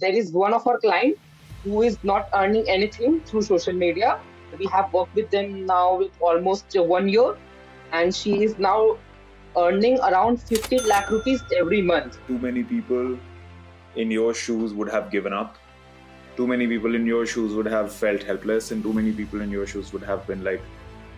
there is one of our client who is not earning anything through social media. We have worked with them now with almost one year, and she is now earning around 50 lakh rupees every month. Too many people in your shoes would have given up. Too many people in your shoes would have felt helpless, and too many people in your shoes would have been like,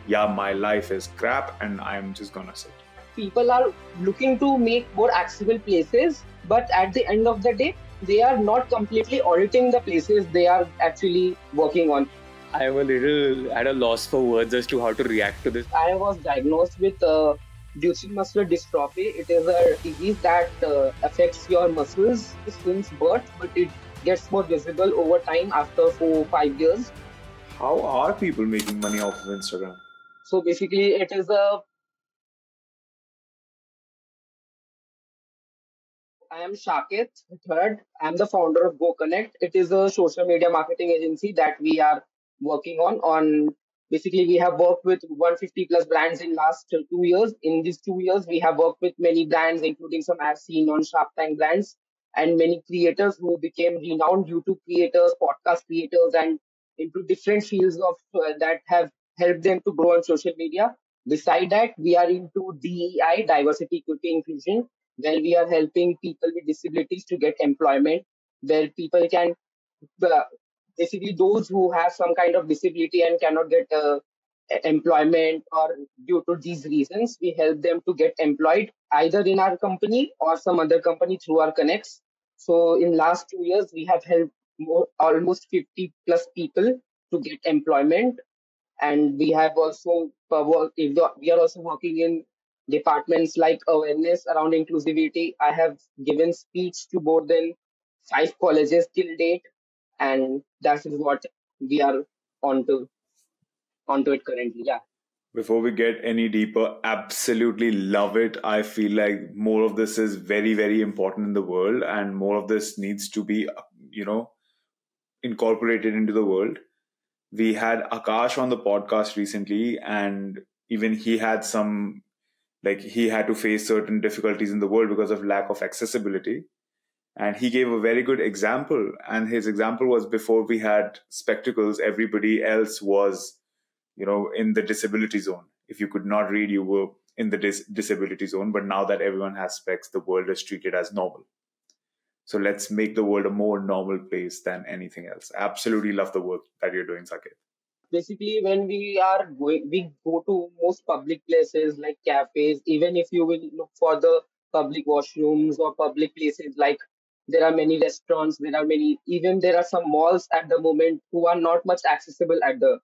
yeah, my life is crap and I'm just gonna sit. People are looking to make more accessible places, but at the end of the day, they are not completely auditing the places they are actually working on. I am a little at a loss for words as to how to react to this. I was diagnosed with uh, Duchenne muscular dystrophy. It is a disease that uh, affects your muscles since birth, but it gets more visible over time after four five years. How are people making money off of Instagram? So basically, it is a I am Saaket Tharad. I am the founder of GoConnect. It is a social media marketing agency that we are working on. On basically, we have worked with 150 plus brands in last two years. In these two years, we have worked with many brands, including some I've seen on Shark Tank brands, and many creators who became renowned YouTube creators, podcast creators, and into different fields of uh, that have helped them to grow on social media. Beside that, we are into DEI, diversity, equity, inclusion, where we are helping people with disabilities to get employment, where people can uh, basically those who have some kind of disability and cannot get uh, employment or due to these reasons, we help them to get employed either in our company or some other company through our connects. So in last two years, we have helped more, almost 50 plus people to get employment. And we have also uh, we are also working in departments like awareness around inclusivity. I have given speech to more than five colleges till date, and that is what we are onto onto it currently. Yeah. Before we get any deeper, absolutely love it. I feel like more of this is very, very important in the world, and more of this needs to be, you know, incorporated into the world. We had Akash on the podcast recently, and even he had some like he had to face certain difficulties in the world because of lack of accessibility. And he gave a very good example. And his example was before we had spectacles everybody else was you know in the disability zone. If you could not read you were in the dis- disability zone. But now that everyone has specs the world is treated as normal. So let's make the world a more normal place than anything else. Absolutely love the work that you're doing Saaket basically when we are going we go to most public places like cafes even if you will look for the public washrooms or public places like there are many restaurants there are many even there are some malls at the moment who are not much accessible at the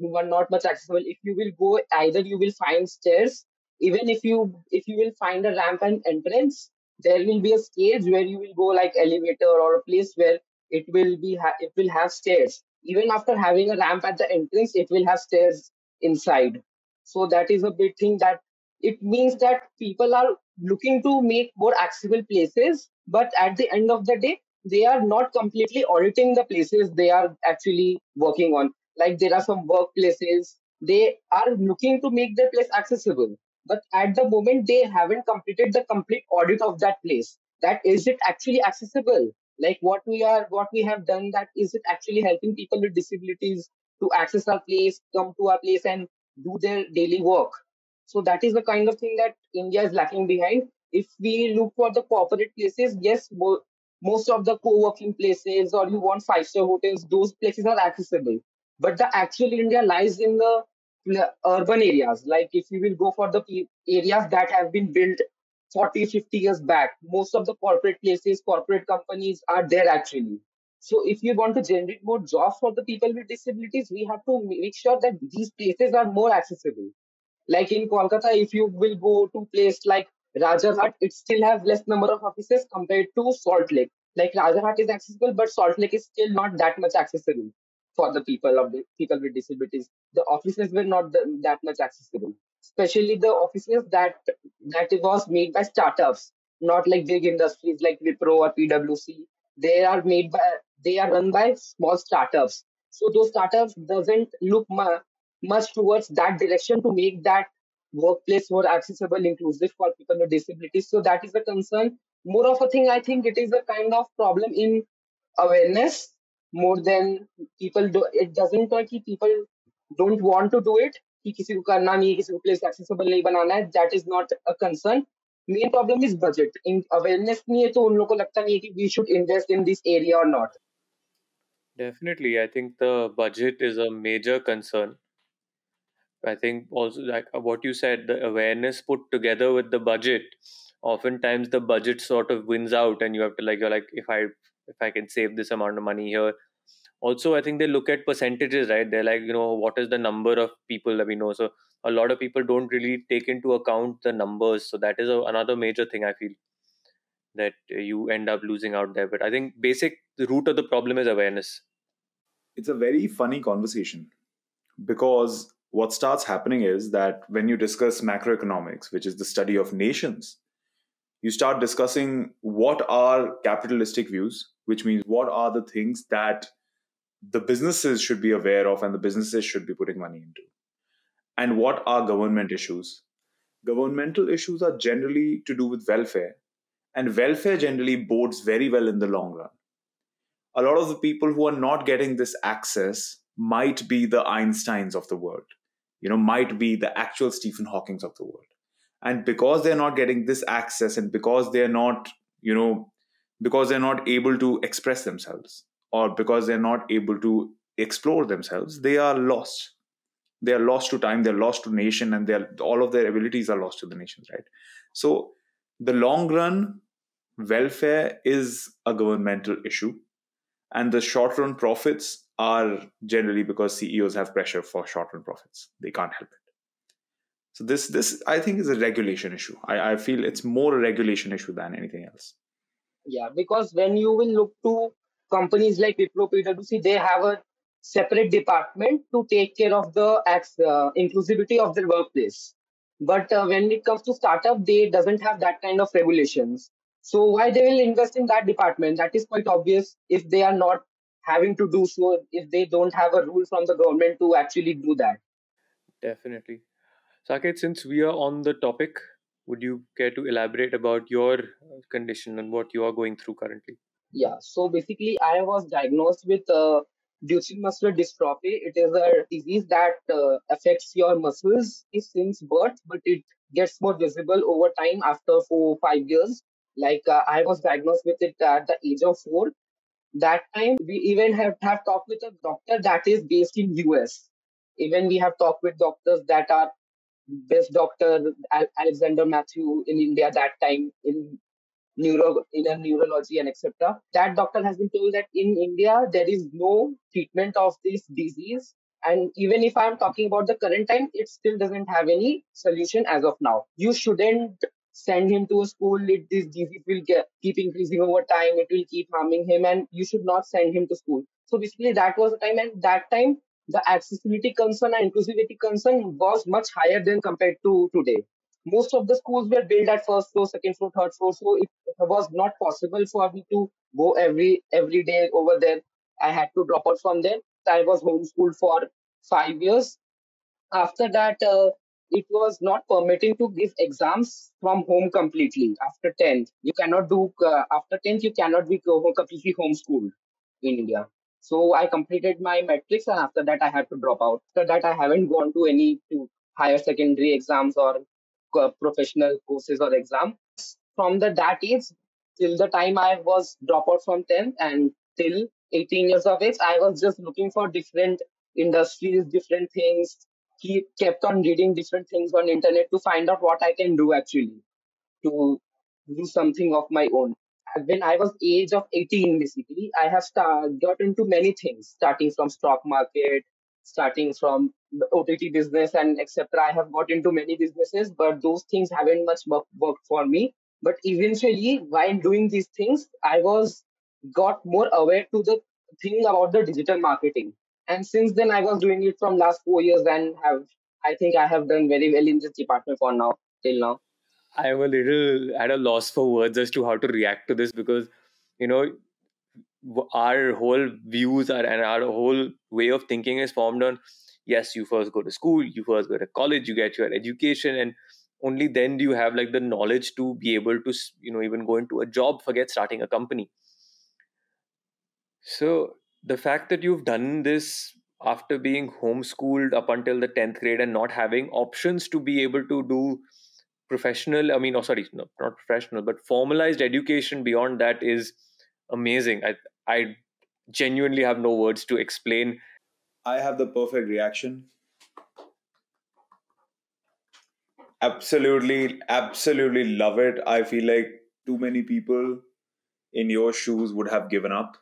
who are not much accessible. If you will go either you will find stairs even if you if you will find a ramp and entrance there will be a stage where you will go like elevator or a place where it will be ha- it will have stairs even after having a ramp at the entrance, it will have stairs inside. So that is a big thing that it means that people are looking to make more accessible places, but at the end of the day, they are not completely auditing the places they are actually working on. Like there are some workplaces, they are looking to make their place accessible, but at the moment they haven't completed the complete audit of that place. That is it actually accessible? Like what we are what we have done that is it actually helping people with disabilities to access our place come to our place and do their daily work? So that is the kind of thing that india is lacking behind. If we look for the corporate places yes mo- most of the co-working places or you want five star hotels those places are accessible. But the actual india lies in the urban areas. Like if you will go for the areas that have been built 40, 50 years back, most of the corporate places, corporate companies are there actually. So if you want to generate more jobs for the people with disabilities, we have to make sure that these places are more accessible. Like in Kolkata, if you will go to place like Rajarhat, it still has less number of offices compared to Salt Lake. Like Rajarhat is accessible, but Salt Lake is still not that much accessible for the people of the people with disabilities. The offices were not the, that much accessible especially the offices that that it was made by startups, not like big industries like Wipro or PwC. They are made by they are run by small startups. So those startups doesn't look mu- much towards that direction to make that workplace more accessible, inclusive for people with disabilities. So that is a concern. More of a thing, I think it is a kind of problem in awareness more than people do. It doesn't कि people don't want to do it. कि किसी को करना नहीं है, किसी को place accessible नहीं बनाना है. That is not a concern. Main problem is budget. In awareness नहीं है तो उन लोगों को लगता नहीं है कि we should invest in this area or not. Definitely, I think the budget is a major concern. I think also like what you said, the awareness put together with the budget. Oftentimes, the budget sort of wins out, and you have to like you're like if I if I can save this amount of money here. also, I think they look at percentages, right? They're like, you know, what is the number of people that we know? So a lot of people don't really take into account the numbers. So that is a, another major thing I feel that you end up losing out there. But I think basic the root of the problem is awareness. It's a very funny conversation because what starts happening is that when you discuss macroeconomics, which is the study of nations, you start discussing what are capitalistic views, which means what are the things that the businesses should be aware of and the businesses should be putting money into. And what are government issues? Governmental issues are generally to do with welfare, and welfare generally bodes very well in the long run. A lot of the people who are not getting this access might be the Einsteins of the world, you know, might be the actual Stephen Hawkings of the world. And because they're not getting this access and because they're not, you know, because they're not able to express themselves or because they're not able to explore themselves, they are lost. They are lost to time, they're lost to nation, and they're all of their abilities are lost to the nations, right? So the long run welfare is a governmental issue and the short run profits are generally because CEOs have pressure for short run profits. They can't help it. So this this I think is a regulation issue. I, I feel it's more a regulation issue than anything else. Yeah, because when you will look to companies like Wipro PwC, they have a separate department to take care of the uh, inclusivity of their workplace. But uh, when it comes to startup, they doesn't have that kind of regulations. So why they will invest in that department? That is quite obvious if they are not having to do so, if they don't have a rule from the government to actually do that. Definitely. Saaket, since we are on the topic, would you care to elaborate about your condition and what you are going through currently? Yeah, so basically, I was diagnosed with uh, Duchenne muscular dystrophy. It is a disease that uh, affects your muscles since birth, but it gets more visible over time after four five years. Like uh, I was diagnosed with it at the age of four. That time we even have, have talked with a doctor that is based in US. Even we have talked with doctors that are best doctor Alexander Matthew in India that time in neuro in neurology and etc. That doctor has been told that in India there is no treatment of this disease. And even if I'm talking about the current time, it still doesn't have any solution as of now. You shouldn't send him to a school. It, this disease will get, keep increasing over time. It will keep harming him, and you should not send him to school. So basically, that was the time, and that time the accessibility concern and inclusivity concern was much higher than compared to today. Most of the schools were built at first floor, second floor, third floor, so it was not possible for me to go every every day over there. I had to drop out from there. I was homeschooled for five years. After that, uh, it was not permitting to give exams from home completely after 10th. You cannot do, uh, after 10th, you cannot be completely homeschooled in India. So I completed my metrics and after that I had to drop out. After that I haven't gone to any to higher secondary exams or professional courses or exams. From the that age till the time I was drop out from 10th and till 18 years of age, I was just looking for different industries, different things, keep kept on reading different things on internet to find out what I can do actually to do something of my own when I was age of 18, basically, I have start, got into many things, starting from stock market, starting from OTT business and etc. I have got into many businesses, but those things haven't much work, worked for me. But eventually, while doing these things, I was got more aware to the thing about the digital marketing. And since then, I was doing it from last four years and have I think I have done very well in this department for now till now. I am a little at a loss for words as to how to react to this because, you know, our whole views are and our whole way of thinking is formed on yes, you first go to school, you first go to college, you get your education, and only then do you have like the knowledge to be able to, you know, even go into a job, forget starting a company. So the fact that you've done this after being homeschooled up until the 10th grade and not having options to be able to do professional i mean oh sorry no, not professional but formalized education beyond that is amazing i i genuinely have no words to explain i have the perfect reaction. Absolutely absolutely love it. I feel like too many people in your shoes would have given up.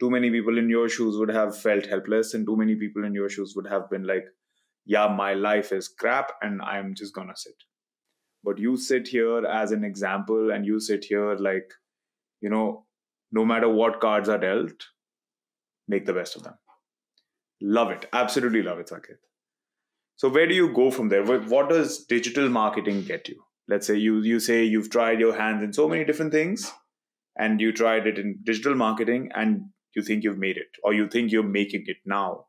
Too many people in your shoes would have felt helpless and too many people in your shoes would have been like yeah my life is crap and i'm just gonna sit. But you sit here as an example and you sit here like you know no matter what cards are dealt make the best of them love it. Absolutely love it saaket. So where do you go from there? What does digital marketing get you? Let's say you you say you've tried your hands in so many different things and you tried it in digital marketing and you think you've made it or you think you're making it now.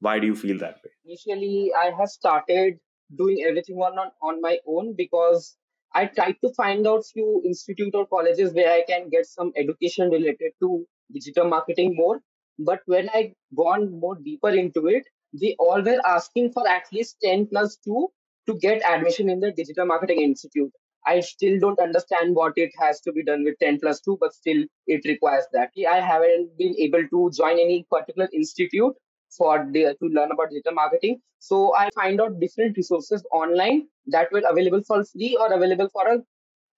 Why do you feel that way? Initially i have started doing everything on, on my own because i tried to find out few institute or colleges where i can get some education related to digital marketing more but when i gone more deeper into it they all were asking for at least 10 plus 2 to get admission in the digital marketing institute I still don't understand what it has to be done with 10 plus 2, but still it requires that. I haven't been able to join any particular institute for the, to learn about digital marketing. So I find out different resources online that were available for free or available for a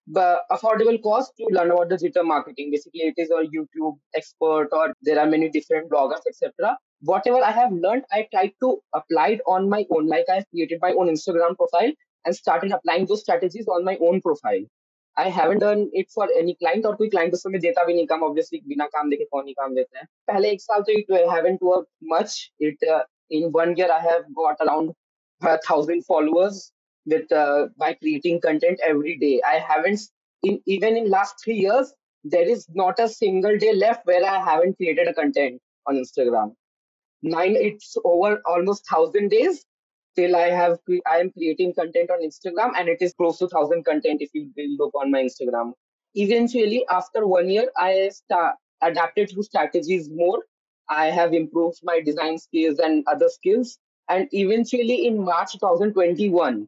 affordable cost to learn about digital marketing. Basically, it is a YouTube expert or there are many different bloggers, etc. Whatever I have learned, I tried to apply it on my own. Like I created my own Instagram profile and started applying those strategies on my own profile. I haven't done it for any client or कोई client उसमें देता भी नहीं काम obviously बिना काम देखे कौन ही काम देता है पहले एक साल तो it haven't worked much it uh, in one year I have got around a thousand followers with uh, by creating content every day I haven't in even in last three years there is not a single day left where I haven't created a content on Instagram nine it's over almost thousand days till I have I am creating content on Instagram and it is close to thousand content if you look on my Instagram. Eventually, after one year, I start adapted to strategies more. I have improved my design skills and other skills. And eventually, in March 2021,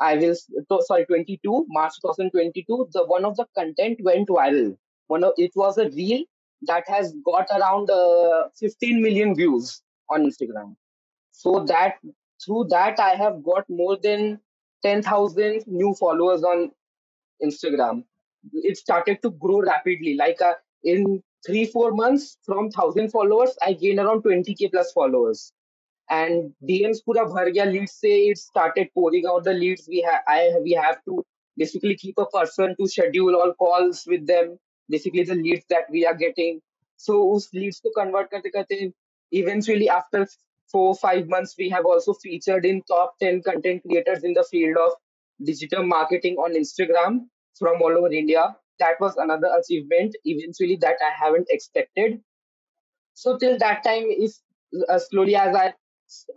I will sorry 22 March 2022, the one of the content went viral. One of it was a reel that has got around uh, 15 million views on Instagram. So that through that i have got more than 10000 new followers on instagram it started to grow rapidly like uh, in 3 4 months from 1000 followers i gained around 20k plus followers and dms pura bhar gaya leads say it started pouring out the leads. We have i we have to basically keep a person to schedule all calls with them. Basically the leads that we are getting. So us leads to convert karte karte eventually after four five months we have also featured in top 10 content creators in the field of digital marketing on instagram from all over india. That was another achievement. Eventually that i haven't expected. So till that time if uh, slowly as our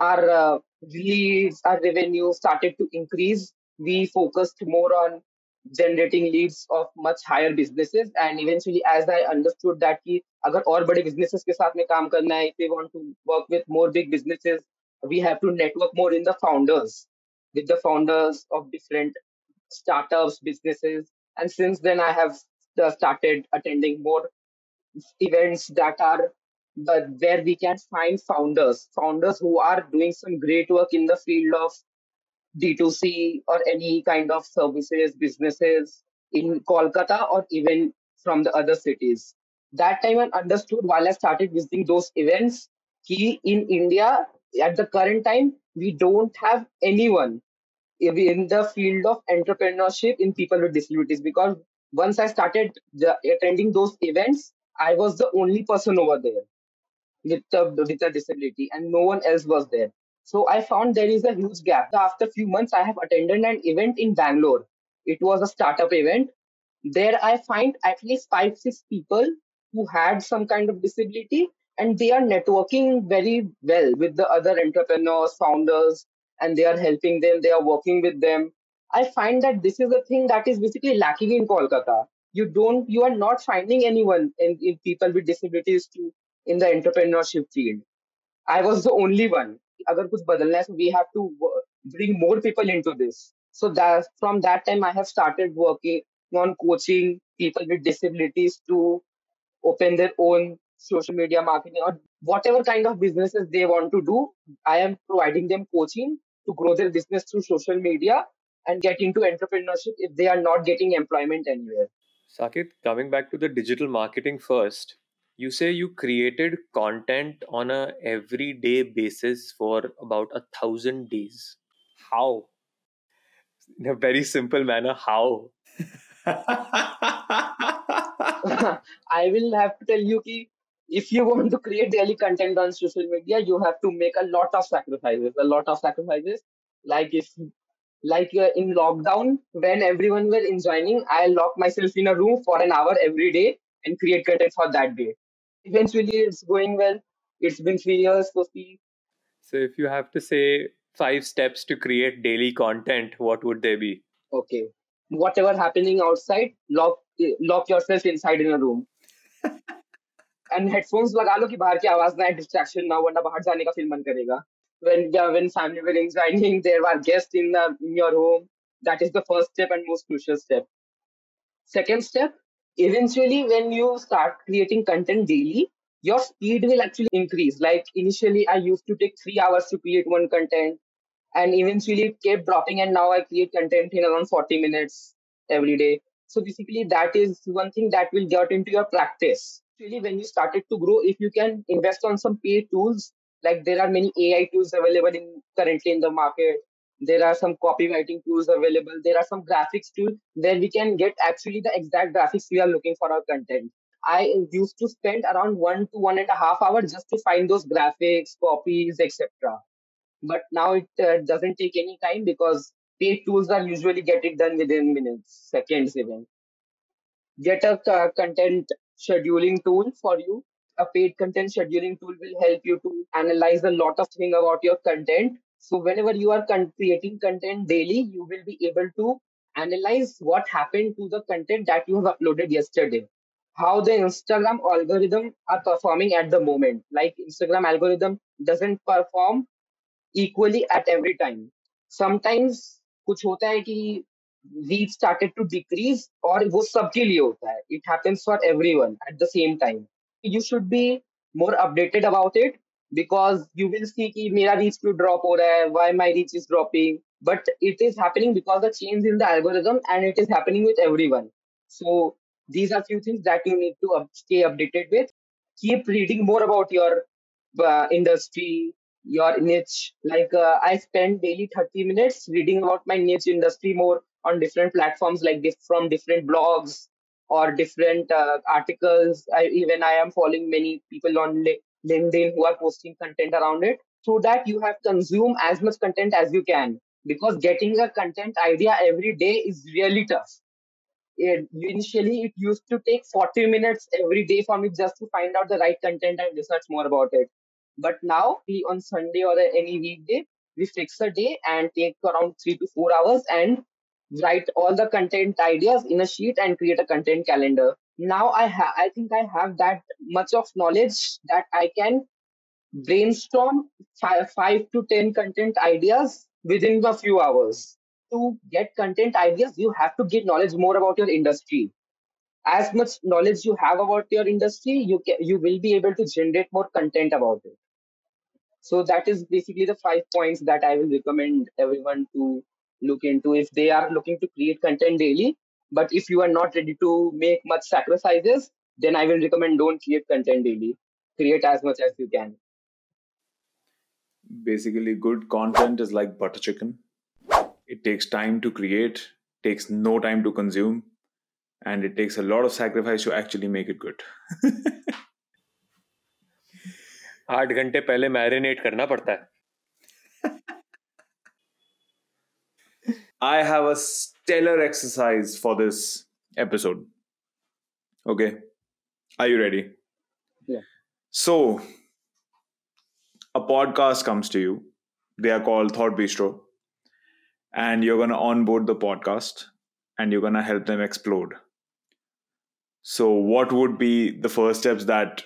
our uh, leads our revenue started to increase we focused more on generating leads of much higher businesses and eventually as i understood that ki agar और बड़े businesses के साथ में काम करना है if we want to work with more big businesses we have to network more in the founders with the founders of different startups businesses and since then i have started attending more events that are but where we can find founders founders who are doing some great work in the field of D2C or any kind of services, businesses in Kolkata or even from the other cities. That time I understood while I started visiting those events, he in India at the current time, we don't have anyone in the field of entrepreneurship in people with disabilities because once I started attending those events, I was the only person over there with a, with a disability and no one else was there. So I found there is a huge gap. After a few months, I have attended an event in Bangalore. It was a startup event. There I find at least five, six people who had some kind of disability and they are networking very well with the other entrepreneurs, founders, and they are helping them, they are working with them. I find that this is a thing that is basically lacking in Kolkata. you don't you are not finding anyone in, in people with disabilities to in the entrepreneurship field. I was the only one. so we have to bring more people into this. So that from that time i have started working on coaching people with disabilities to open their own social media marketing or whatever kind of businesses they want to do. I am providing them coaching to grow their business through social media and get into entrepreneurship if they are not getting employment anywhere. Saaket, coming back to the digital marketing first, you say you created content on a everyday basis for about a thousand days. How? In a very simple manner, how? I will have to tell you ki if you want to create daily content on social media, you have to make a lot of sacrifices, a lot of sacrifices. Like if, like uh, in lockdown, when everyone were enjoying, I lock myself in a room for an hour every day and create content for that day Eventually, it's going well. It's been three years, so see, So, if you have to say five steps to create daily content, what would they be? okay, whatever happening outside, lock lock yourself inside in a room. And headphones लगा लो कि बाहर की आवाज ना distraction ना हो वरना बाहर जाने का फिर मन करेगा when yeah, when family were enjoying there were guests in the in your home that is the first step and most crucial step second step eventually when you start creating content daily your speed will actually increase. Like initially i used to take 3 hours to create one content and eventually it kept dropping and now i create content in around 40 minutes every day. So basically that is one thing that will get into your practice. Really when you started to grow if you can invest on some paid tools like there are many ai tools available in currently in the market there are some copywriting tools available there are some graphics tools where we can get actually the exact graphics we are looking for our content i used to spend around one to one and a half hours just to find those graphics copies etc but now it uh, doesn't take any time because paid tools are usually get it done within minutes seconds even get a co- content scheduling tool for you. A paid content scheduling tool will help you to analyze a lot of things about your content. So whenever you are con- creating content daily, you will be able to analyze what happened to the content that you have uploaded yesterday. How the Instagram algorithm are performing at the moment. Like Instagram algorithm doesn't perform equally at every time. Sometimes कुछ होता है कि reach started to decrease और वो सबके लिए होता है. It happens for everyone at the same time. You should be more updated about it because you will see कि मेरा reach क्यों drop हो रहा है, why my reach is dropping. But it is happening because the change in the algorithm and it is happening with everyone. So these are few things that you need to up, stay updated with. Keep reading more about your uh, industry, your niche. Like uh, I spend daily 30 minutes reading about my niche industry more on different platforms, like dif- from different blogs or different uh, articles. I, even I am following many people on Li- LinkedIn who are posting content around it. Through that, you have consume as much content as you can. Because getting a content idea every day is really tough. It, initially it used to take 40 minutes every day for me just to find out the right content and research more about it. But now we on sunday or any weekday we fix a day and take around three to four hours and write all the content ideas in a sheet and create a content calendar now i have i think i have that much of knowledge that i can brainstorm five, five to ten content ideas within a few hours. To get content ideas you have to get knowledge more about your industry. As much knowledge you have about your industry you can you will be able to generate more content about it. So that is basically the five points that i will recommend everyone to look into if they are looking to create content daily but if you are not ready to make much sacrifices then i will recommend don't create content daily create as much as you can Basically, good content is like butter chicken. It takes time to create, takes no time to consume, and it takes a lot of sacrifice to actually make it good. आठ घंटे पहले marinate करना पड़ता है I have a stellar exercise for this episode. Okay. Are you ready? Yeah. So, a podcast comes to you. They are called Thought Bistro. And you're going to onboard the podcast and you're going to help them explode. So, what would be the first steps that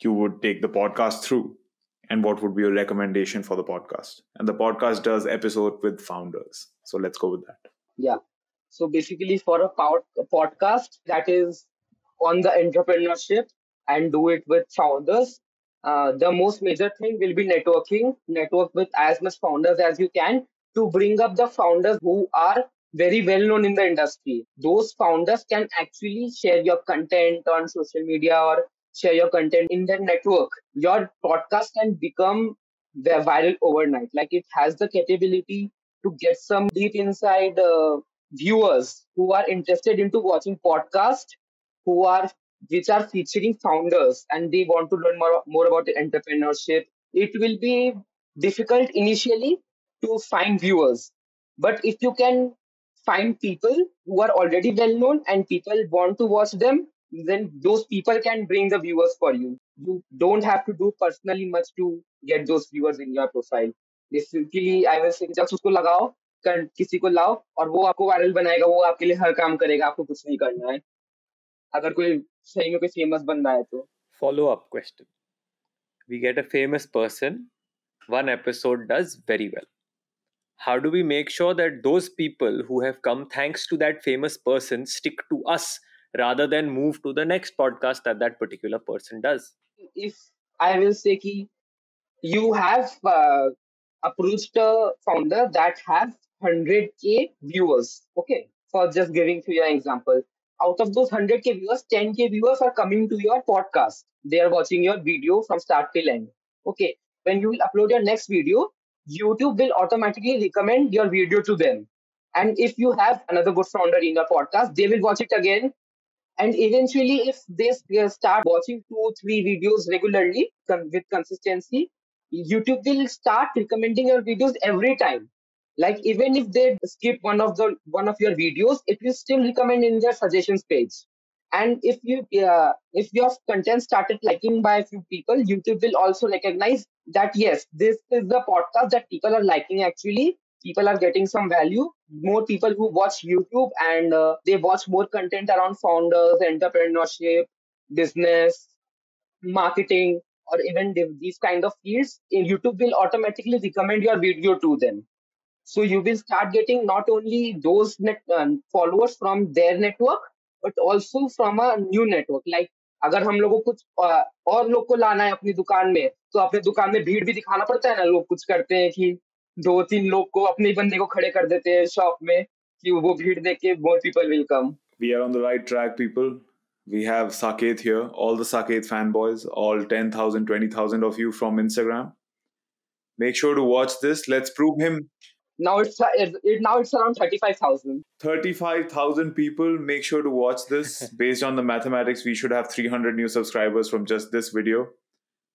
you would take the podcast through? And what would be your recommendation for the podcast? And the podcast does episode with founders. So, let's go with that. Yeah. So, basically, for a, pod- a podcast that is on the entrepreneurship and do it with founders, uh, the most major thing will be networking. Network with as much founders as you can to bring up the founders who are very well known in the industry. Those founders can actually share your content on social media or share your content in their network. Your podcast can become viral overnight. Like it has the capability to get some deep inside uh, viewers who are interested into watching podcast, who are which are featuring founders and they want to learn more, more about the entrepreneurship. It will be difficult initially to find viewers. But if you can find people who are already well known and people want to watch them, then those people can bring the viewers for you. You don't have to do personally much to get those viewers in your profile. Basically, I will say just उसको लगाओ किसी को लाओ और वो आपको viral बनाएगा वो आपके लिए हर काम करेगा आपको कुछ नहीं करना है अगर कोई सही में कोई फेमस बंदा है तो follow up question we get a famous person one episode does very well how do we make sure that those people who have come thanks to that famous person stick to us rather than move to the next podcast that that particular person does if i will say ki you have uh, approached a founder that has 100k viewers okay for just giving you an example out of those 100k viewers 10k viewers are coming to your podcast they are watching your video from start till end okay when you will upload your next video YouTube will automatically recommend your video to them. And if you have another good founder in your podcast, they will watch it again. And eventually, if they start watching two, three videos regularly with consistency, YouTube will start recommending your videos every time. Like even if they skip one of the one of your videos, it will still recommend in their suggestions page and if you uh, if your content started liking by a few people youtube will also recognize that yes this is the podcast that people are liking actually people are getting some value more people who watch youtube and uh, they watch more content around founders entrepreneurship business marketing or even these kind of fields youtube will automatically recommend your video to them so you will start getting not only those net, uh, followers from their network but also from a new network like अगर हम लोगों को कुछ और लोग को लाना है अपनी दुकान में तो अपनी दुकान में भीड़ भी दिखाना पड़ता है ना लोग कुछ करते हैं कि दो तीन लोग को अपने बंदे को खड़े कर देते हैं शॉप में कि वो भीड़ देख के more people will come We are on the right track, people. We have Saket here, all the Saket fanboys, all 10,000, 20,000 of you from Instagram. Make sure to watch this. Let's prove him now it's it, now it's around 35000 35000 people make sure to watch this based on the mathematics we should have 300 new subscribers from just this video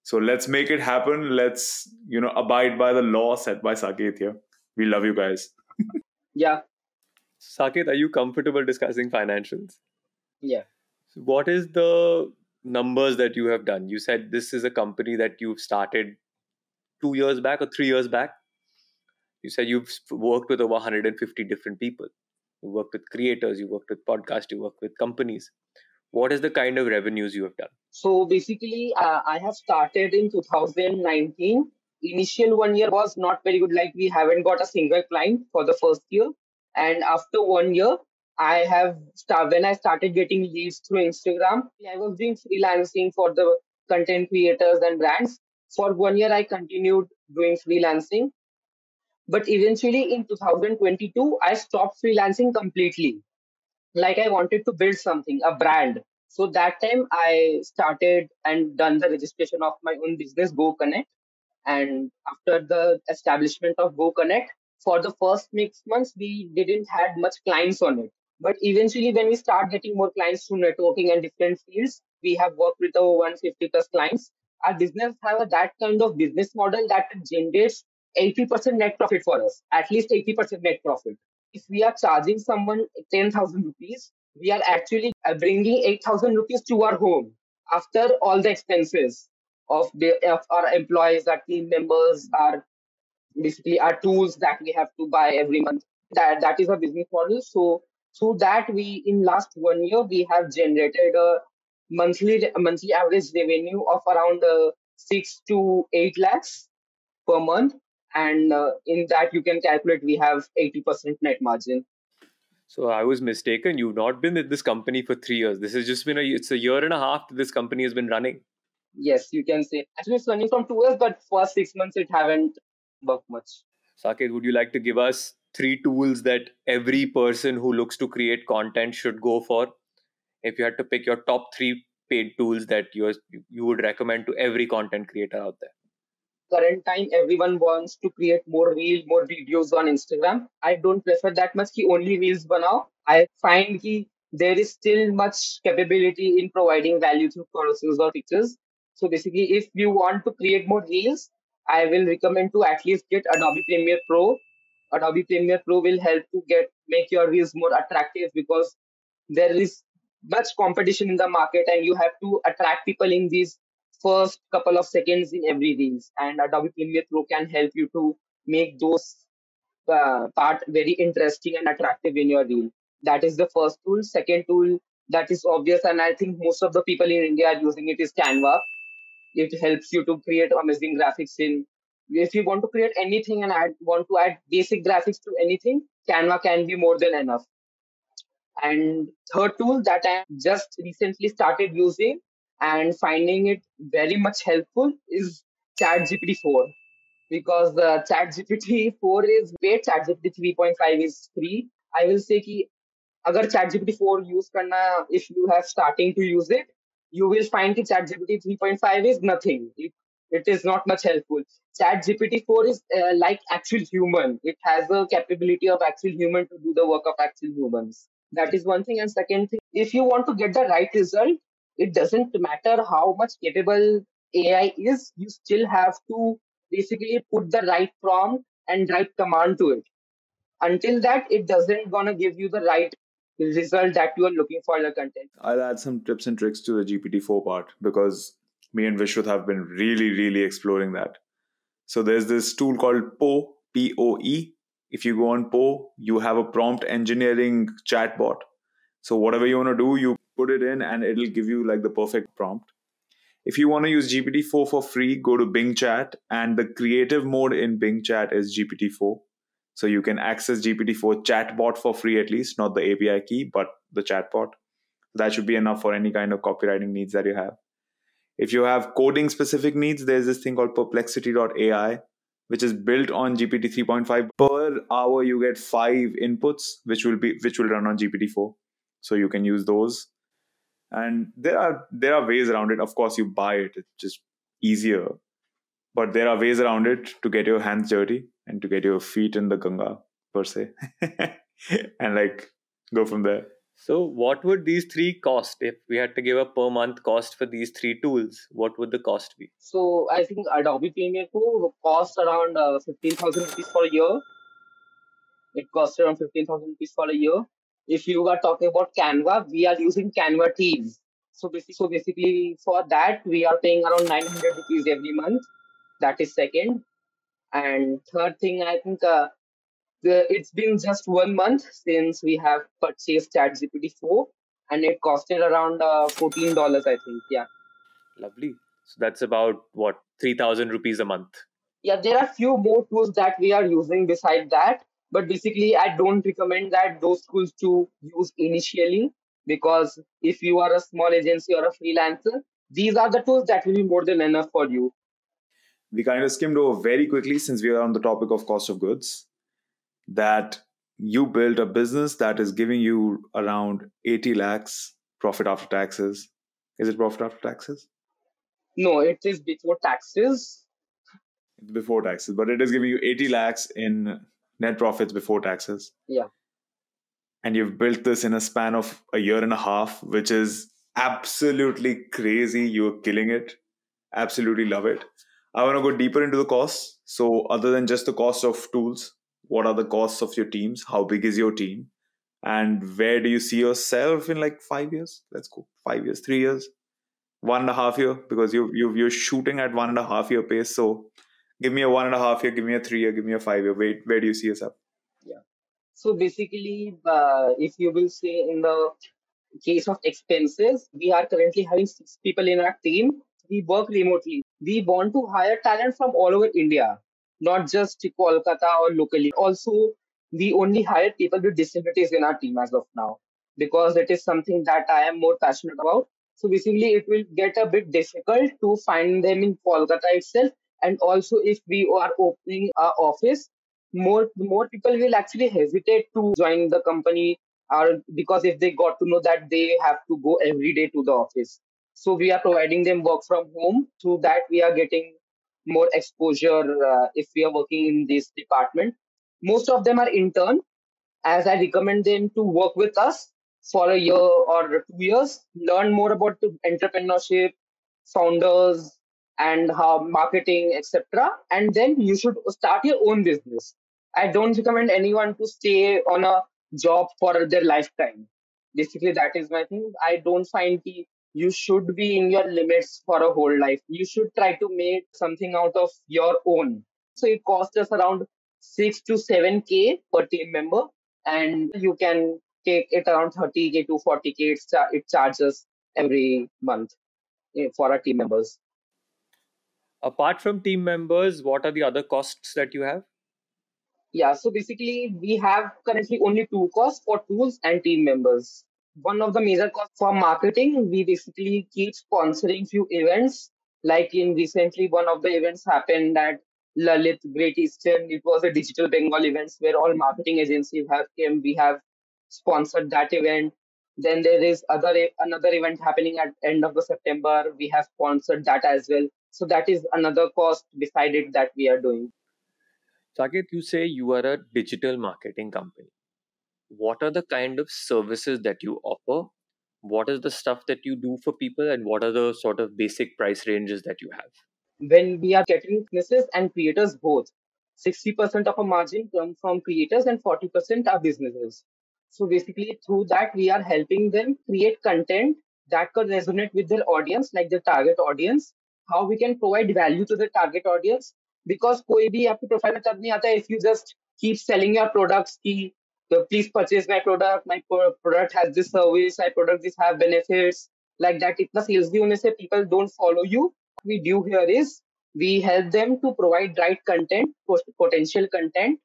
so let's make it happen. Let's you know abide by the law set by saaket here. We love you guys. Yeah. Saaket are you comfortable discussing financials? Yeah. What is the numbers that you have done? You said this is a company that you've started two years back or three years back. You said you've worked with over 150 different people. You worked with creators you worked with podcasts you worked with companies what is the kind of revenues you have done? So basically uh, i have started in 2019 initial one year was not very good. Like we haven't got a single client for the first year. And after one year i have start, when i started getting leads through instagram i was doing freelancing for the content creators and brands. For one year i continued doing freelancing. But eventually in 2022, I stopped freelancing completely. Like I wanted to build something, a brand. So that time I started and done the registration of my own business, Go Connect. And after the establishment of Go Connect, for the first six months, we didn't had much clients on it. But eventually, when we start getting more clients through networking and different fields, we have worked with over 150 plus clients. Our business have a, that kind of business model that generates 80% net profit for us, at least 80% net profit. If we are charging someone 10,000 rupees, we are actually uh, bringing 8,000 rupees to our home after all the expenses of, the, of our employees, our team members, our basically our tools that we have to buy every month. That that is our business model. So through that we in last one year we have generated a monthly monthly average revenue of around uh, 6 to 8 lakhs per month and uh, in that you can calculate we have 80% net margin so I was mistaken. You've not been at this company for three years. This has just been a it's a year and a half that this company has been running. Yes, you can say. Actually, it's running from two years, but for six months it haven't worked much. Saaket, would you like to give us three tools that every person who looks to create content should go for? If you had to pick your top three paid tools that you you would recommend to every content creator out there current time everyone wants to create more reel more videos on instagram. I don't prefer that much ki only reels banao i find ki there is still much capability in providing value through courses or pictures so basically if you want to create more reels i will recommend to at least get adobe premiere pro. Adobe premiere pro will help to get make your reels more attractive because there is much competition in the market and you have to attract people in these first couple of seconds in every reels and Adobe Premiere Pro can help you to make those uh, part very interesting and attractive in your reel. That is the first tool. Second tool that is obvious and I think most of the people in India are using it is Canva. It helps you to create amazing graphics in if you want to create anything and add want to add basic graphics to anything, Canva can be more than enough. And third tool that I just recently started using and finding it very much helpful is ChatGPT 4 because the uh, ChatGPT 4 is great. ChatGPT 3.5 is free. I will say कि अगर ChatGPT 4 use करना if you have starting to use it, you will find that ChatGPT 3.5 is nothing. It, it is not much helpful. ChatGPT 4 is uh, like actual human. It has the capability of actual human to do the work of actual humans. That is one thing. And second thing, if you want to get the right result, it doesn't matter how much capable AI is, you still have to basically put the right prompt and right command to it. Until that, it doesn't gonna give you the right result that you are looking for the content. I'll add some tips and tricks to the GPT-4 part because me and Vishrut have been really, really exploring that. So there's this tool called Poe, P-O-E. If you go on Poe, you have a prompt engineering chatbot. So whatever you want to do, you put it in and it'll give you like the perfect prompt. If you want to use GPT-4 for free, go to Bing Chat and the creative mode in Bing Chat is GPT-4. So you can access GPT-4 chatbot for free at least, not the API key, but the chatbot. That should be enough for any kind of copywriting needs that you have. If you have coding specific needs, there's this thing called perplexity.ai, which is built on GPT 3.5. Per hour, you get five inputs, which will be which will run on GPT-4. So you can use those and there are there are ways around it. Of course you buy it. It's just easier. But there are ways around it to get your hands dirty and to get your feet in the ganga per se. And like go from there. So what would these three cost? If we had to give a per month cost for these three tools what would the cost be? So i think adobe premiere pro cost around uh, 15000 rupees for a year. It costs around 15000 rupees for a year if you are talking about Canva, we are using Canva Teams. So basically, so basically for that, we are paying around 900 rupees every month. That is second. And third thing, I think uh, the, it's been just one month since we have purchased ChatGPT 4 and it costed around uh, $14, I think. Yeah. Lovely. So that's about what, 3000 rupees a month? Yeah, there are few more tools that we are using beside that but basically, I don't recommend that those tools to use initially because if you are a small agency or a freelancer, these are the tools that will be more than enough for you. We kind of skimmed over very quickly since we are on the topic of cost of goods that you built a business that is giving you around 80 lakhs profit after taxes. Is it profit after taxes? No, it is before taxes. Before taxes, but it is giving you 80 lakhs in net profits before taxes. Yeah. And you've built this in a span of a year and a half, which is absolutely crazy. You're killing it. Absolutely love it. I want to go deeper into the costs. So, other than just the cost of tools, what are the costs of your teams? How big is your team? And where do you see yourself in like five years? Let's go five years, three years, one and a half year, because you you you're shooting at one and a half year pace. So give me a one and a half year, give me a three year, give me a five year. Wait, where do you see yourself? Yeah. So basically, uh, if you will say in the case of expenses, we are currently having six people in our team. We work remotely. We want to hire talent from all over India, not just to Kolkata or locally. Also, we only hire people with disabilities in our team as of now because it is something that I am more passionate about. So basically, it will get a bit difficult to find them in Kolkata itself. And also, if we are opening our office, more more people will actually hesitate to join the company or because if they got to know that they have to go every day to the office. So we are providing them work from home. Through that we are getting more exposure uh, if we are working in this department. Most of them are intern. As I recommend them to work with us for a year or two years, learn more about entrepreneurship, founders, and how marketing, etc. And then you should start your own business. I don't recommend anyone to stay on a job for their lifetime. Basically, that is my thing. I don't find the you should be in your limits for a whole life. You should try to make something out of your own. So it costs us around six to seven k per team member and you can take it around 30k to 40k it, it charges every month eh, for our team members apart from team members what are the other costs that you have yeah so basically we have currently only two costs for tools and team members one of the major costs for marketing we basically keep sponsoring few events like in recently one of the events happened at Lalit Great Eastern. It was a digital Bengal events where all marketing agencies have came. We have sponsored that event. Then there is other another event happening at end of the September. We have sponsored that as well. So that is another cost decided that we are doing. Saaket, you say you are a digital marketing company. What are the kind of services that you offer? What is the stuff that you do for people, and what are the sort of basic price ranges that you have? when we are getting businesses and creators both. 60% of our margin comes from creators and 40% are businesses. So basically through that, we are helping them create content that could resonate with their audience, like the target audience, how we can provide value to the target audience. Because koi bhi aapki profile mein nahi aata if you just keep selling your products, ki, please purchase my product, my product has this service, my product this have benefits, like that. Itna sales bhi hone se people don't follow you what we do here is we help them to provide right content, potential content,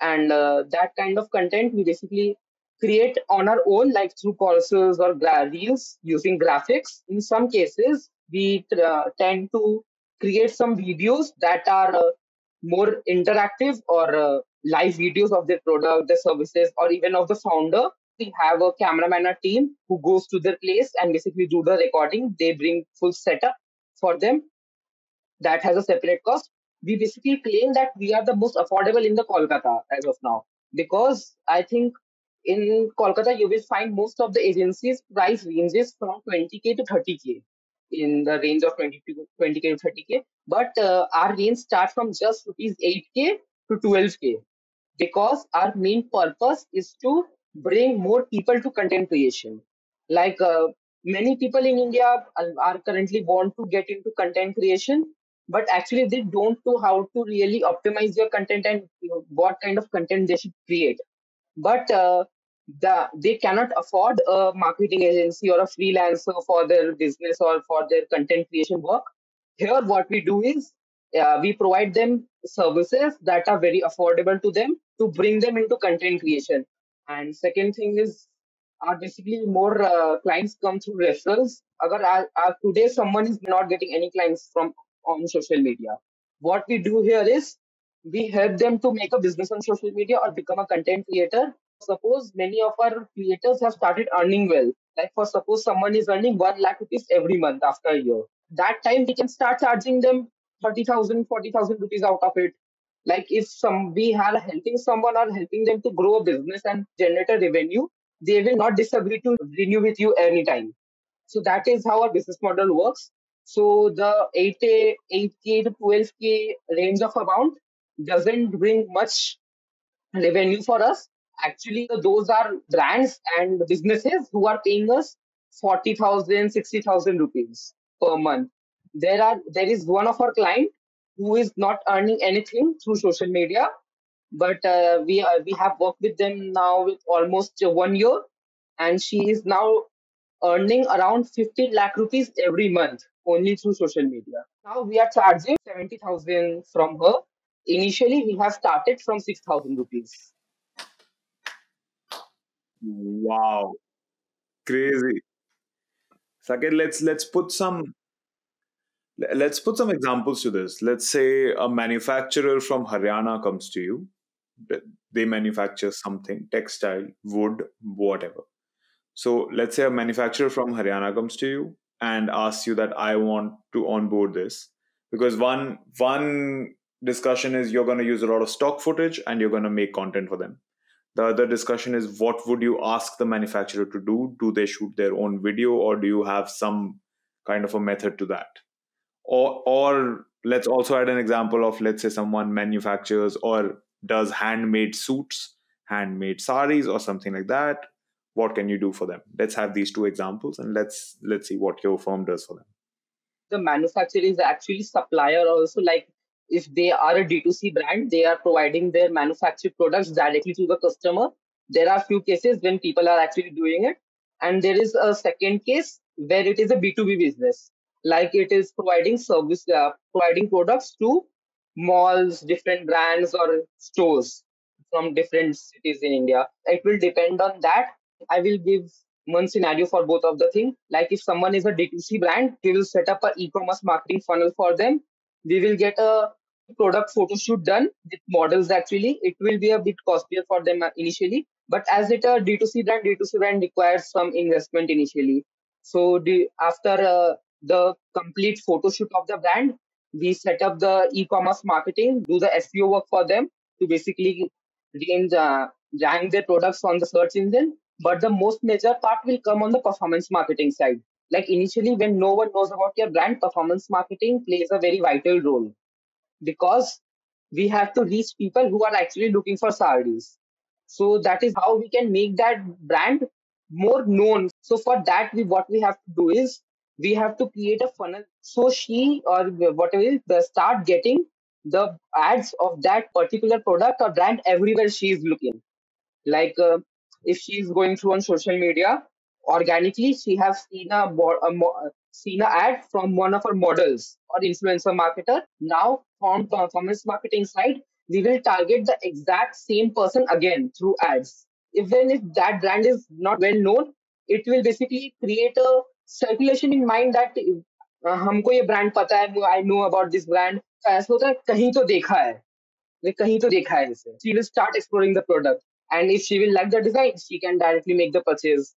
and uh, that kind of content we basically create on our own, like through courses or reels using graphics. In some cases, we uh, tend to create some videos that are uh, more interactive or uh, live videos of the product, the services, or even of the founder. We have a cameraman a team who goes to their place and basically do the recording. They bring full setup for them that has a separate cost. We basically claim that we are the most affordable in the Kolkata as of now because I think in Kolkata you will find most of the agencies price ranges from 20k to 30k in the range of 20 to 20k to 30k but uh, our range starts from just rupees 8k to 12k because our main purpose is to bring more people to content creation like uh, many people in India are currently want to get into content creation, but actually they don't know how to really optimize your content and what kind of content they should create. But uh, the, they cannot afford a marketing agency or a freelancer for their business or for their content creation work. Here, what we do is uh, we provide them services that are very affordable to them to bring them into content creation. And second thing is are basically more uh, clients come through referrals. Agar today someone is not getting any clients from on social media, what we do here is we help them to make a business on social media or become a content creator. Suppose many of our creators have started earning well. Like for suppose someone is earning one lakh rupees every month after a year. That time we can start charging them 30,000, 40,000 rupees out of it like if some we are helping someone or helping them to grow a business and generate a revenue they will not disagree to renew with you anytime. So that is how our business model works. So the 8K, 8K to 12K range of amount doesn't bring much revenue for us. Actually, those are brands and businesses who are paying us 40,000, 60,000 rupees per month. There are, there is one of our client who is not earning anything through social media but uh, we uh, we have worked with them now with almost one year, and she is now earning around 15 lakh rupees every month only through social media. Now we are charging 70,000 from her. Initially, we have started from 6,000 rupees. Wow, crazy. Saaket, let's let's put some let's put some examples to this. Let's say a manufacturer from Haryana comes to you. They manufacture something, textile, wood, whatever. So let's say a manufacturer from Haryana comes to you and asks you that I want to onboard this. Because one one discussion is you're going to use a lot of stock footage and you're going to make content for them. The other discussion is what would you ask the manufacturer to do? Do they shoot their own video or do you have some kind of a method to that? Or or let's also add an example of let's say someone manufactures or does handmade suits, handmade saris or something like that. What can you do for them? Let's have these two examples and let's let's see what your firm does for them. The manufacturer is actually supplier also like if they are a D2C brand, they are providing their manufactured products directly to the customer. There are few cases when people are actually doing it. And there is a second case where it is a B2B business, like it is providing service, uh, providing products to malls, different brands or stores from different cities in India. It will depend on that. I will give one scenario for both of the thing. Like if someone is a D2C brand, we will set up an e-commerce marketing funnel for them we will get a product photo shoot done with models actually. It will be a bit costlier for them initially but as it a d2c brand d2c brand requires some investment initially. So the, after uh, the complete photo shoot of the brand we set up the e-commerce marketing do the seo work for them to basically range, uh, rank their products on the search engine. But the most major part will come on the performance marketing side like initially when no one knows about your brand performance marketing plays a very vital role. Because we have to reach people who are actually looking for sarees. So that is how we can make that brand more known. So for that we what we have to do is we have to create a funnel. So she or whatever the start getting the ads of that particular product or brand everywhere she is looking. Like uh, if she is going through on social media organically she has seen a, a, a seen a ad from one of our models or influencer marketer. Now from performance marketing side, we will target the exact same person again through ads. Even if that brand is not well known, it will basically create a circulation in mind that हमको ये brand पता है I know about this brand ऐसा होता है कहीं तो देखा है कहीं तो देखा है इसे she will start exploring the product and if she will like the design she can directly make the purchase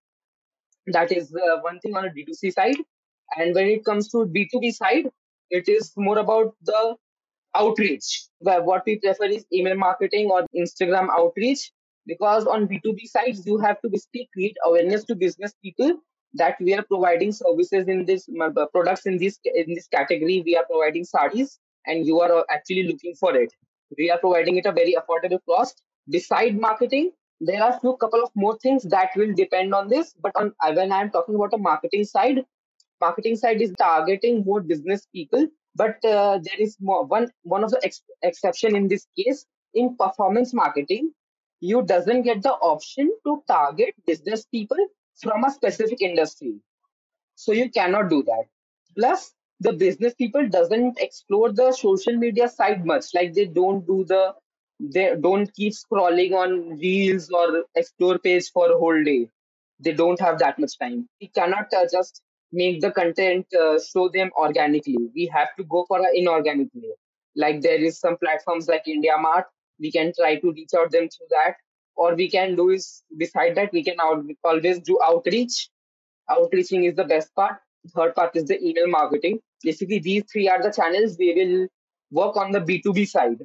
that is uh, one thing on a D2C side. And when it comes to B2B side, it is more about the outreach. What we prefer is email marketing or Instagram outreach because on B2B sides, you have to basically create awareness to business people that we are providing services in this uh, products in this in this category. We are providing sarees and you are actually looking for it. We are providing it a very affordable cost. Beside marketing, there are few couple of more things that will depend on this but on when i'm talking about a marketing side marketing side is targeting more business people but uh, there is more one one of the ex- exception in this case in performance marketing you doesn't get the option to target business people from a specific industry. So you cannot do that. Plus the business people doesn't explore the social media side much like they don't do the they don't keep scrolling on reels or explore page for a whole day. They don't have that much time. We cannot uh, just make the content uh, show them organically. We have to go for an inorganic way. Like there is some platforms like IndiaMART we can try to reach out them through that. Or we can do is beside that we can out, always do outreach. Outreaching is the best part. Third part is the email marketing. Basically these three are the channels we will work on the b2b side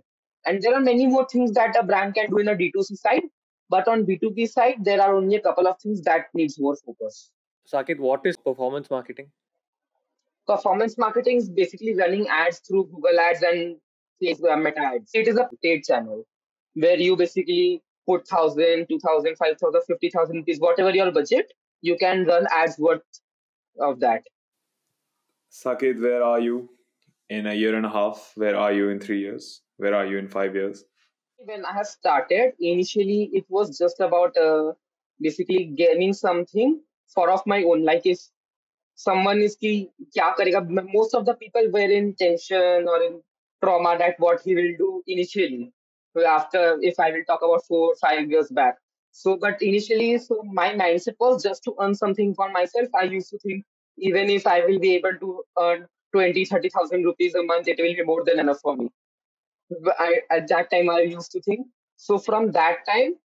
and there are many more things that a brand can do in a D2C side. But on B2B side, there are only a couple of things that needs more focus. Saaket, what is performance marketing? Performance marketing is basically running ads through Google Ads and Facebook Meta Ads. It is a paid channel where you basically put 1,000, 2,000, 5,000, 50,000 rupees, whatever your budget, you can run ads worth of that. Saaket, where are you in a year and a half? Where are you in three years? Where are you in five years? When I have started, initially it was just about uh, basically gaining something for of my own. Like if someone is ki kya karega, most of the people were in tension or in trauma that what he will do initially. So after, if I will talk about four, five years back. So, but initially, so my mindset was just to earn something for myself. I used to think even if I will be able to earn 20, 30,000 rupees a month, it will be more than enough for me. I, at that time, I used to think. So from that time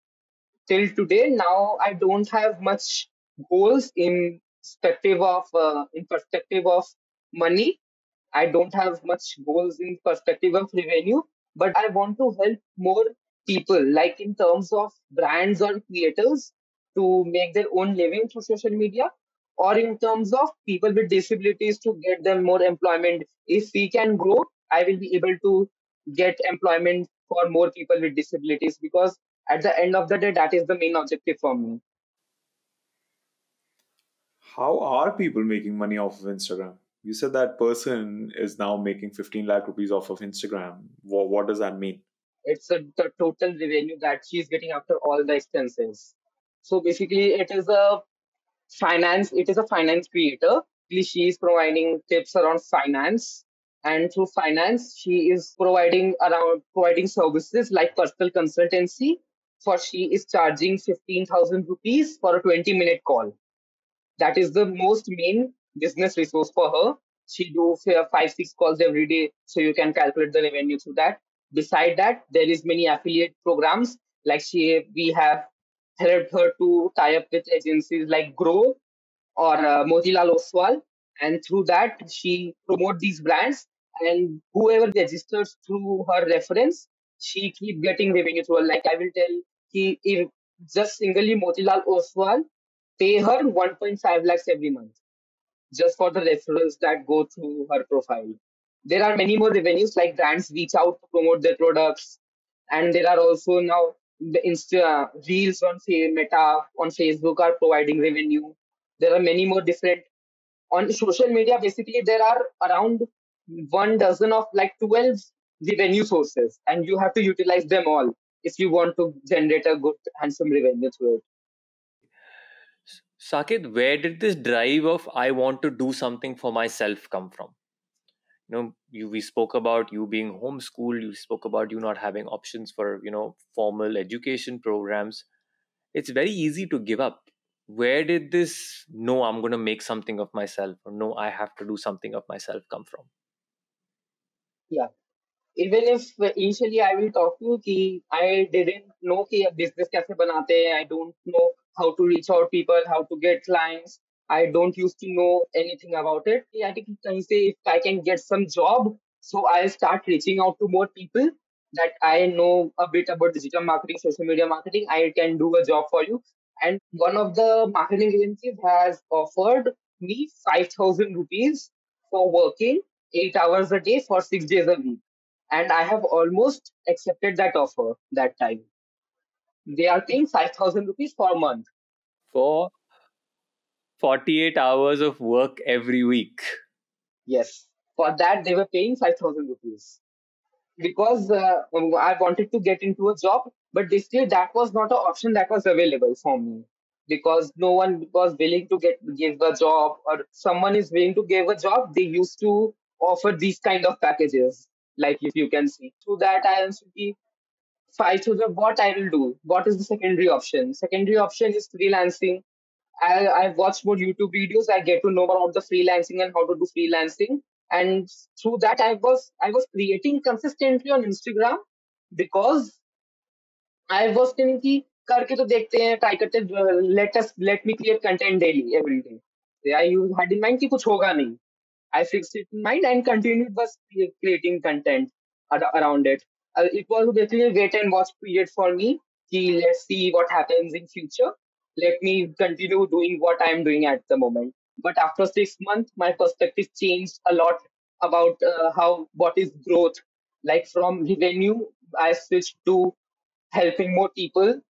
till today, now I don't have much goals in perspective of uh, in perspective of money. I don't have much goals in perspective of revenue, but I want to help more people, like in terms of brands or creators to make their own living through social media, or in terms of people with disabilities to get them more employment. If we can grow, I will be able to get employment for more people with disabilities because at the end of the day, that is the main objective for me. How are people making money off of Instagram? You said that person is now making 15 lakh rupees off of Instagram. What, what does that mean? It's a, the total revenue that she's getting after all the expenses. So basically, it is a finance. It is a finance creator. She is providing tips around finance, and through finance, she is providing around providing services like personal consultancy. For she is charging fifteen thousand rupees for a twenty minute call that is the most main business resource for her. She do five, six calls every day, so you can calculate the revenue through that. Beside that, there is many affiliate programs like she we have helped her to tie up with agencies like Groww or uh, Motilal Oswal, and through that she promote these brands. And whoever registers through her reference, she keep getting revenue through. Her. Like I will tell, he if just singly Motilal Oswal pay her 1.5 lakhs every month just for the referrals that go through her profile. There are many more revenues like brands reach out to promote their products, and there are also now the Insta reels on Meta on Facebook are providing revenue. There are many more different on social media. Basically, there are around one dozen of like 12 revenue sources, and you have to utilize them all if you want to generate a good handsome revenue through it. Saaket, where did this drive of I want to do something for myself come from? You know, you, we spoke about you being homeschooled. You spoke about you not having options for you know formal education programs. It's very easy to give up. Where did this no, I'm going to make something of myself, or no, I have to do something of myself come from? Yeah, even if initially I will talk to you कि I didn't know कि business कैसे बनाते हैं I don't know how to reach out people how to get clients I don't used to know anything about it I think कहीं से if I can get some job so I'll start reaching out to more people that I know a bit about digital marketing social media marketing I can do a job for you and one of the marketing agencies has offered me 5000 rupees for working 8 hours a day for 6 days a week and I have almost accepted that offer that time. They are paying 5,000 rupees per month. For 48 hours of work every week. Yes. For that, they were paying 5,000 rupees. Because uh, I wanted to get into a job, but basically that was not an option that was available for me. Because no one was willing to get give a job, or someone is willing to give a job, they used to offer these kind of packages like if you can see. Through that, I also be five to the what I will do. What is the secondary option? Secondary option is freelancing. I I watch more YouTube videos. I get to know about the freelancing and how to do freelancing. And through that, I was I was creating consistently on Instagram because I was thinking करके तो देखते हैं try करते let us let me create content daily every day. I had in mind कि कुछ होगा नहीं I fixed it in mind and continued was creating content around it. Uh, it was basically a wait and watch period for me. Ki, let's see what happens in future. Let me continue doing what I'm doing at the moment. But after six months, my perspective changed a lot about uh, how what is growth. Like from revenue, I switched to helping more people.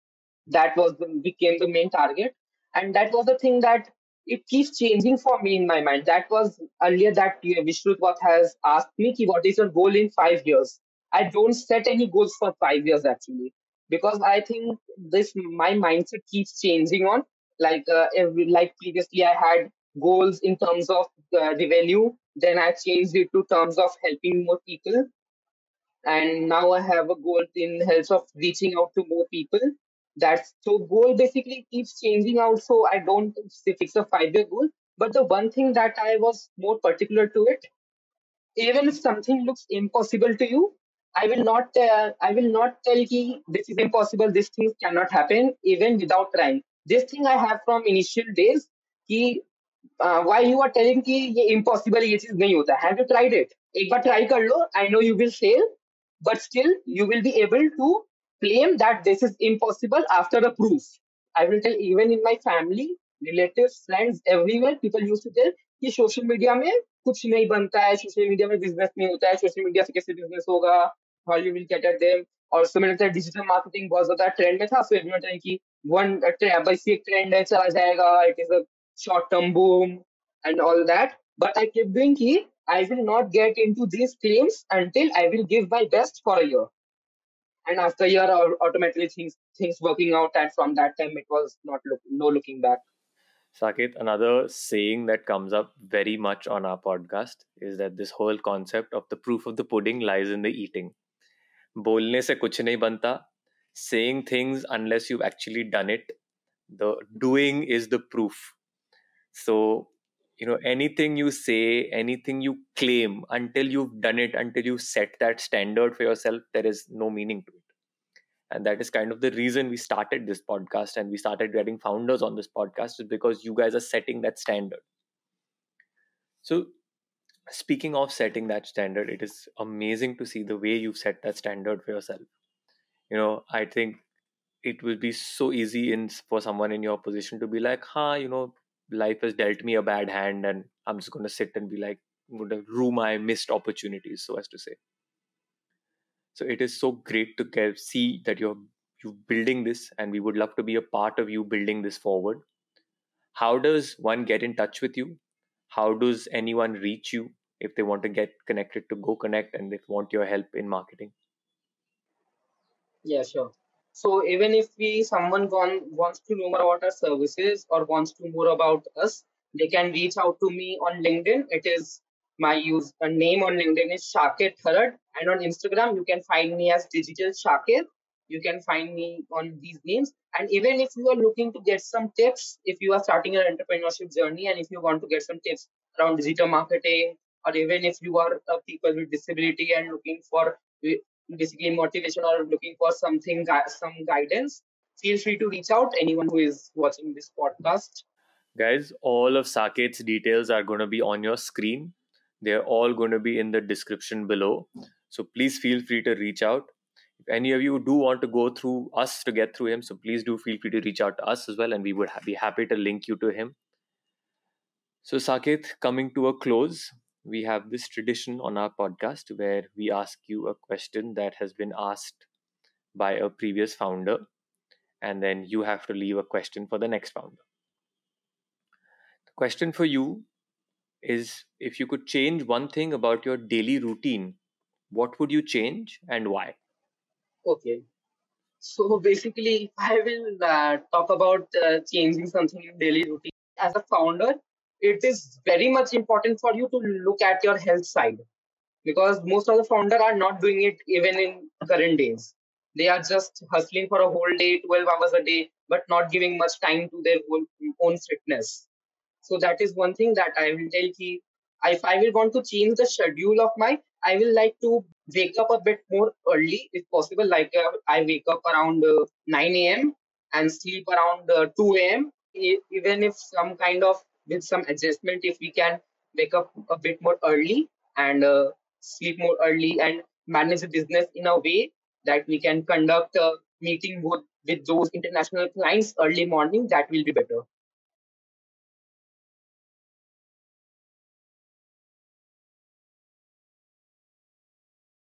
That was became the main target, and that was the thing that it keeps changing for me in my mind. That was earlier that year, Vishrut has asked me, ki, what is your goal in five years? I don't set any goals for five years actually because I think this my mindset keeps changing on. Like uh, every, like previously, I had goals in terms of uh, revenue. Then I changed it to terms of helping more people, and now I have a goal in health of reaching out to more people that's so goal basically keeps changing out so i don't fix a five year goal. But the one thing that i was more particular to it even if something looks impossible to you i will not uh, i will not tell you this is impossible this thing cannot happen even without trying. This thing i have from initial days ki uh, why you are telling me impossible ye cheez nahi hota. Have you tried it? Ek try kar lo i know you will fail but still you will be able to claim that this is impossible after the proof i will tell even in my family relatives friends everywhere people used to tell कि social media में कुछ नहीं बनता है social media में business नहीं होता है सोशल मीडिया से कैसे बिजनेस होगा how you will get at them और सो मैंने डिजिटल मार्केटिंग बहुत ज्यादा ट्रेंड में था फिर मैंने कि वन बस एक ट्रेंड है चला जाएगा it is a short term boom and all that but I keep doing कि I will not get into these claims until I will give my best for a year. and after a year automatically things things working out and from that time it was not look, no looking back. Saaket another saying that comes up very much on our podcast is that this whole concept of the proof of the pudding lies in the eating. bolne se kuch nahi banta saying things unless you've actually done it the doing is the proof. So you know, anything you say, anything you claim, until you've done it, until you set that standard for yourself, there is no meaning to it. And that is kind of the reason we started this podcast and we started getting founders on this podcast is because you guys are setting that standard. So speaking of setting that standard it is amazing to see the way you've set that standard for yourself. You know i think it will be so easy in for someone in your position to be like huh you know life has dealt me a bad hand and i'm just going to sit and be like rue my missed opportunities so as to say so it is so great to see that you're you building this, and we would love to be a part of you building this forward. How does one get in touch with you? How does anyone reach you if they want to get connected to GoConnect and they want your help in marketing? Yeah, sure. So even if we someone gone, wants to know more about our services or wants to know more about us, they can reach out to me on LinkedIn. It is my use name on LinkedIn is Saaket Tharad, and on Instagram you can find me as Digital Saaket. You can find me on these names. And even if you are looking to get some tips, if you are starting an entrepreneurship journey, and if you want to get some tips around digital marketing, or even if you are a people with disability and looking for basically motivation or looking for something, some guidance, feel free to reach out. Anyone who is watching this podcast. Guys, all of Saaket's details are going to be on your screen they're all going to be in the description below. So please feel free to reach out. If any of you do want to go through us to get through him, so please do feel free to reach out to us as well, and we would be happy to link you to him. So, Saaket, coming to a close, we have this tradition on our podcast where we ask you a question that has been asked by a previous founder, and then you have to leave a question for the next founder. The question for you is if you could change one thing about your daily routine, what would you change and why? Okay. So basically, I will uh, talk about uh, changing something in daily routine. As a founder, it is very much important for you to look at your health side because most of the founder are not doing it even in current days. They are just hustling for a whole day, 12 hours a day, but not giving much time to their own fitness. So that is one thing that I will tell ki if I will want to change the schedule of my, I will like to wake up a bit more early if possible. Like uh, I wake up around uh, 9 a.m. and sleep around uh, 2 a.m. Even if some kind of with some adjustment, if we can wake up a bit more early and uh, sleep more early and manage the business in a way that we can conduct a meeting with, with those international clients early morning, that will be better.